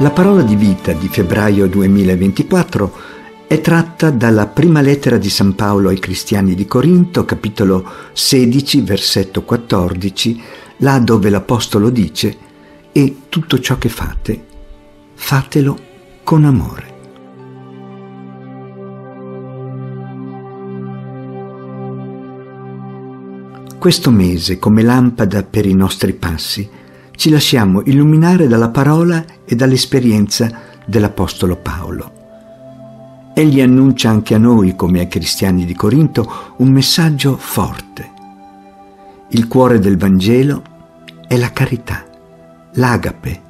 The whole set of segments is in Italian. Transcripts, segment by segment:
La parola di vita di febbraio 2024 è tratta dalla prima lettera di San Paolo ai cristiani di Corinto, capitolo 16, versetto 14, là dove l'Apostolo dice e tutto ciò che fate, fatelo con amore. Questo mese, come lampada per i nostri passi, ci lasciamo illuminare dalla parola e dall'esperienza dell'Apostolo Paolo. Egli annuncia anche a noi, come ai cristiani di Corinto, un messaggio forte. Il cuore del Vangelo è la carità, l'agape,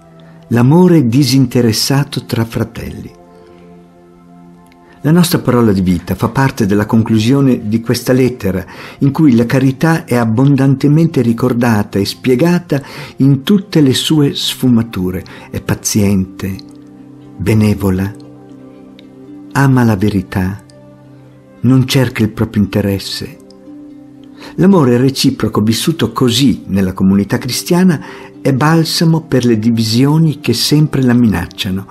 l'amore disinteressato tra fratelli. La nostra parola di vita fa parte della conclusione di questa lettera, in cui la carità è abbondantemente ricordata e spiegata in tutte le sue sfumature. È paziente, benevola, ama la verità, non cerca il proprio interesse. L'amore reciproco vissuto così nella comunità cristiana è balsamo per le divisioni che sempre la minacciano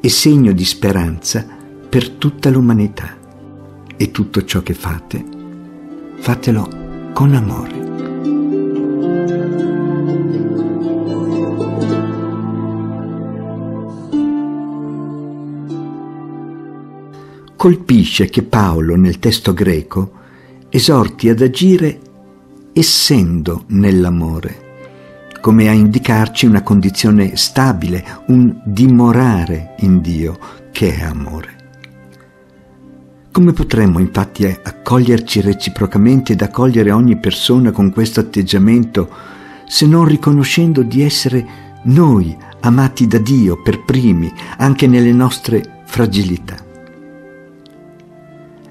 e segno di speranza per tutta l'umanità. E tutto ciò che fate, fatelo con amore. Colpisce che Paolo nel testo greco esorti ad agire essendo nell'amore, come a indicarci una condizione stabile, un dimorare in Dio che è amore. Come potremmo infatti accoglierci reciprocamente ed accogliere ogni persona con questo atteggiamento se non riconoscendo di essere noi amati da Dio per primi anche nelle nostre fragilità?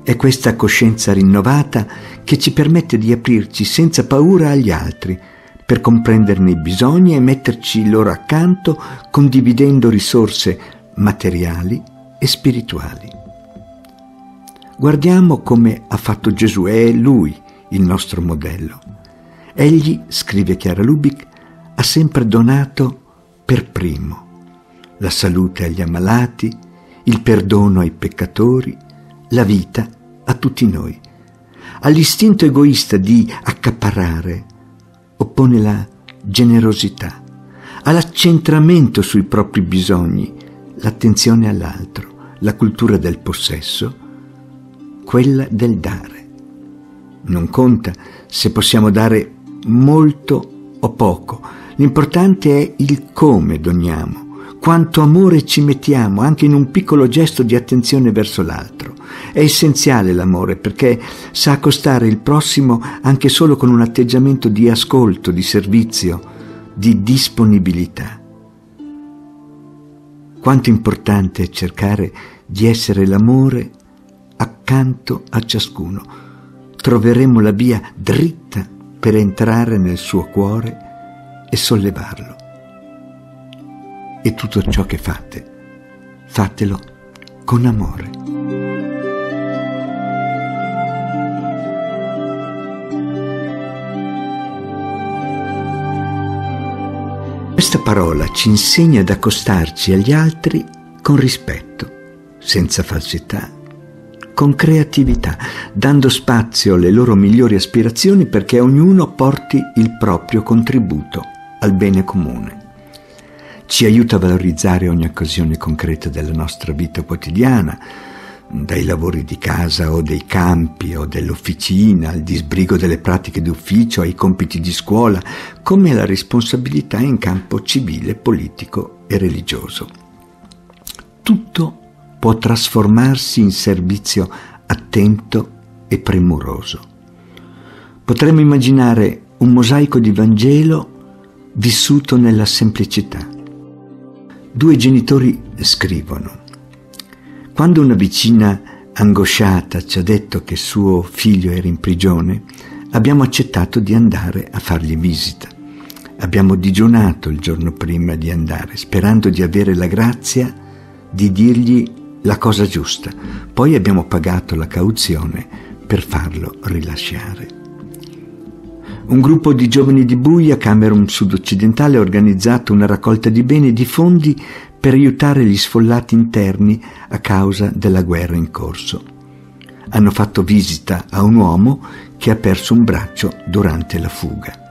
È questa coscienza rinnovata che ci permette di aprirci senza paura agli altri, per comprenderne i bisogni e metterci loro accanto condividendo risorse materiali e spirituali. Guardiamo come ha fatto Gesù, è lui il nostro modello. Egli, scrive Chiara Lubic, ha sempre donato per primo la salute agli ammalati, il perdono ai peccatori, la vita a tutti noi. All'istinto egoista di accaparrare oppone la generosità, all'accentramento sui propri bisogni, l'attenzione all'altro, la cultura del possesso, quella del dare. Non conta se possiamo dare molto o poco, l'importante è il come doniamo, quanto amore ci mettiamo anche in un piccolo gesto di attenzione verso l'altro. È essenziale l'amore perché sa accostare il prossimo anche solo con un atteggiamento di ascolto, di servizio, di disponibilità. Quanto importante è cercare di essere l'amore accanto a ciascuno. Troveremo la via dritta per entrare nel suo cuore e sollevarlo. E tutto ciò che fate, fatelo con amore. Questa parola ci insegna ad accostarci agli altri con rispetto, senza falsità con creatività, dando spazio alle loro migliori aspirazioni perché ognuno porti il proprio contributo al bene comune. Ci aiuta a valorizzare ogni occasione concreta della nostra vita quotidiana, dai lavori di casa o dei campi o dell'officina, al disbrigo delle pratiche d'ufficio, ai compiti di scuola, come la responsabilità in campo civile, politico e religioso. Può trasformarsi in servizio attento e premuroso. Potremmo immaginare un mosaico di Vangelo vissuto nella semplicità. Due genitori scrivono. Quando una vicina angosciata ci ha detto che suo figlio era in prigione, abbiamo accettato di andare a fargli visita. Abbiamo digiunato il giorno prima di andare, sperando di avere la grazia di dirgli la cosa giusta. Poi abbiamo pagato la cauzione per farlo rilasciare. Un gruppo di giovani di Buia, Camerun sud-occidentale, ha organizzato una raccolta di beni e di fondi per aiutare gli sfollati interni a causa della guerra in corso. Hanno fatto visita a un uomo che ha perso un braccio durante la fuga.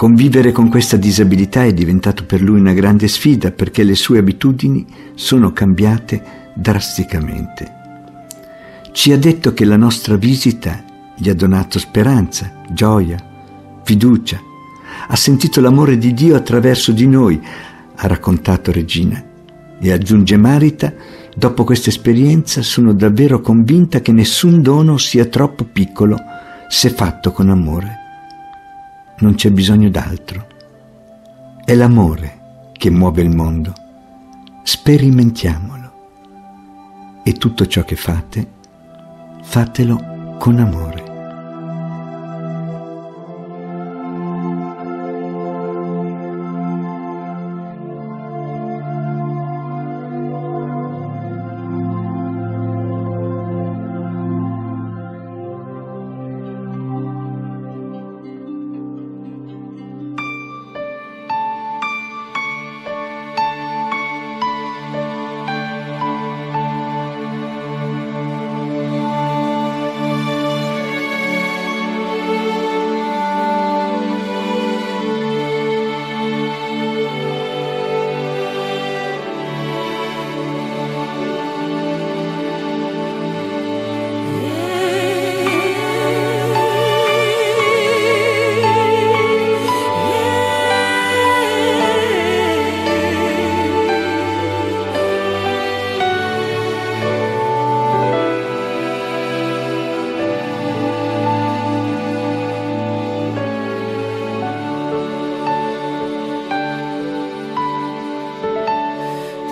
Convivere con questa disabilità è diventato per lui una grande sfida perché le sue abitudini sono cambiate drasticamente. Ci ha detto che la nostra visita gli ha donato speranza, gioia, fiducia. Ha sentito l'amore di Dio attraverso di noi, ha raccontato Regina. E aggiunge Marita, dopo questa esperienza sono davvero convinta che nessun dono sia troppo piccolo se fatto con amore non c'è bisogno d'altro. È l'amore che muove il mondo. Sperimentiamolo. E tutto ciò che fate, fatelo con amore.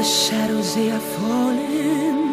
Shadows they are falling.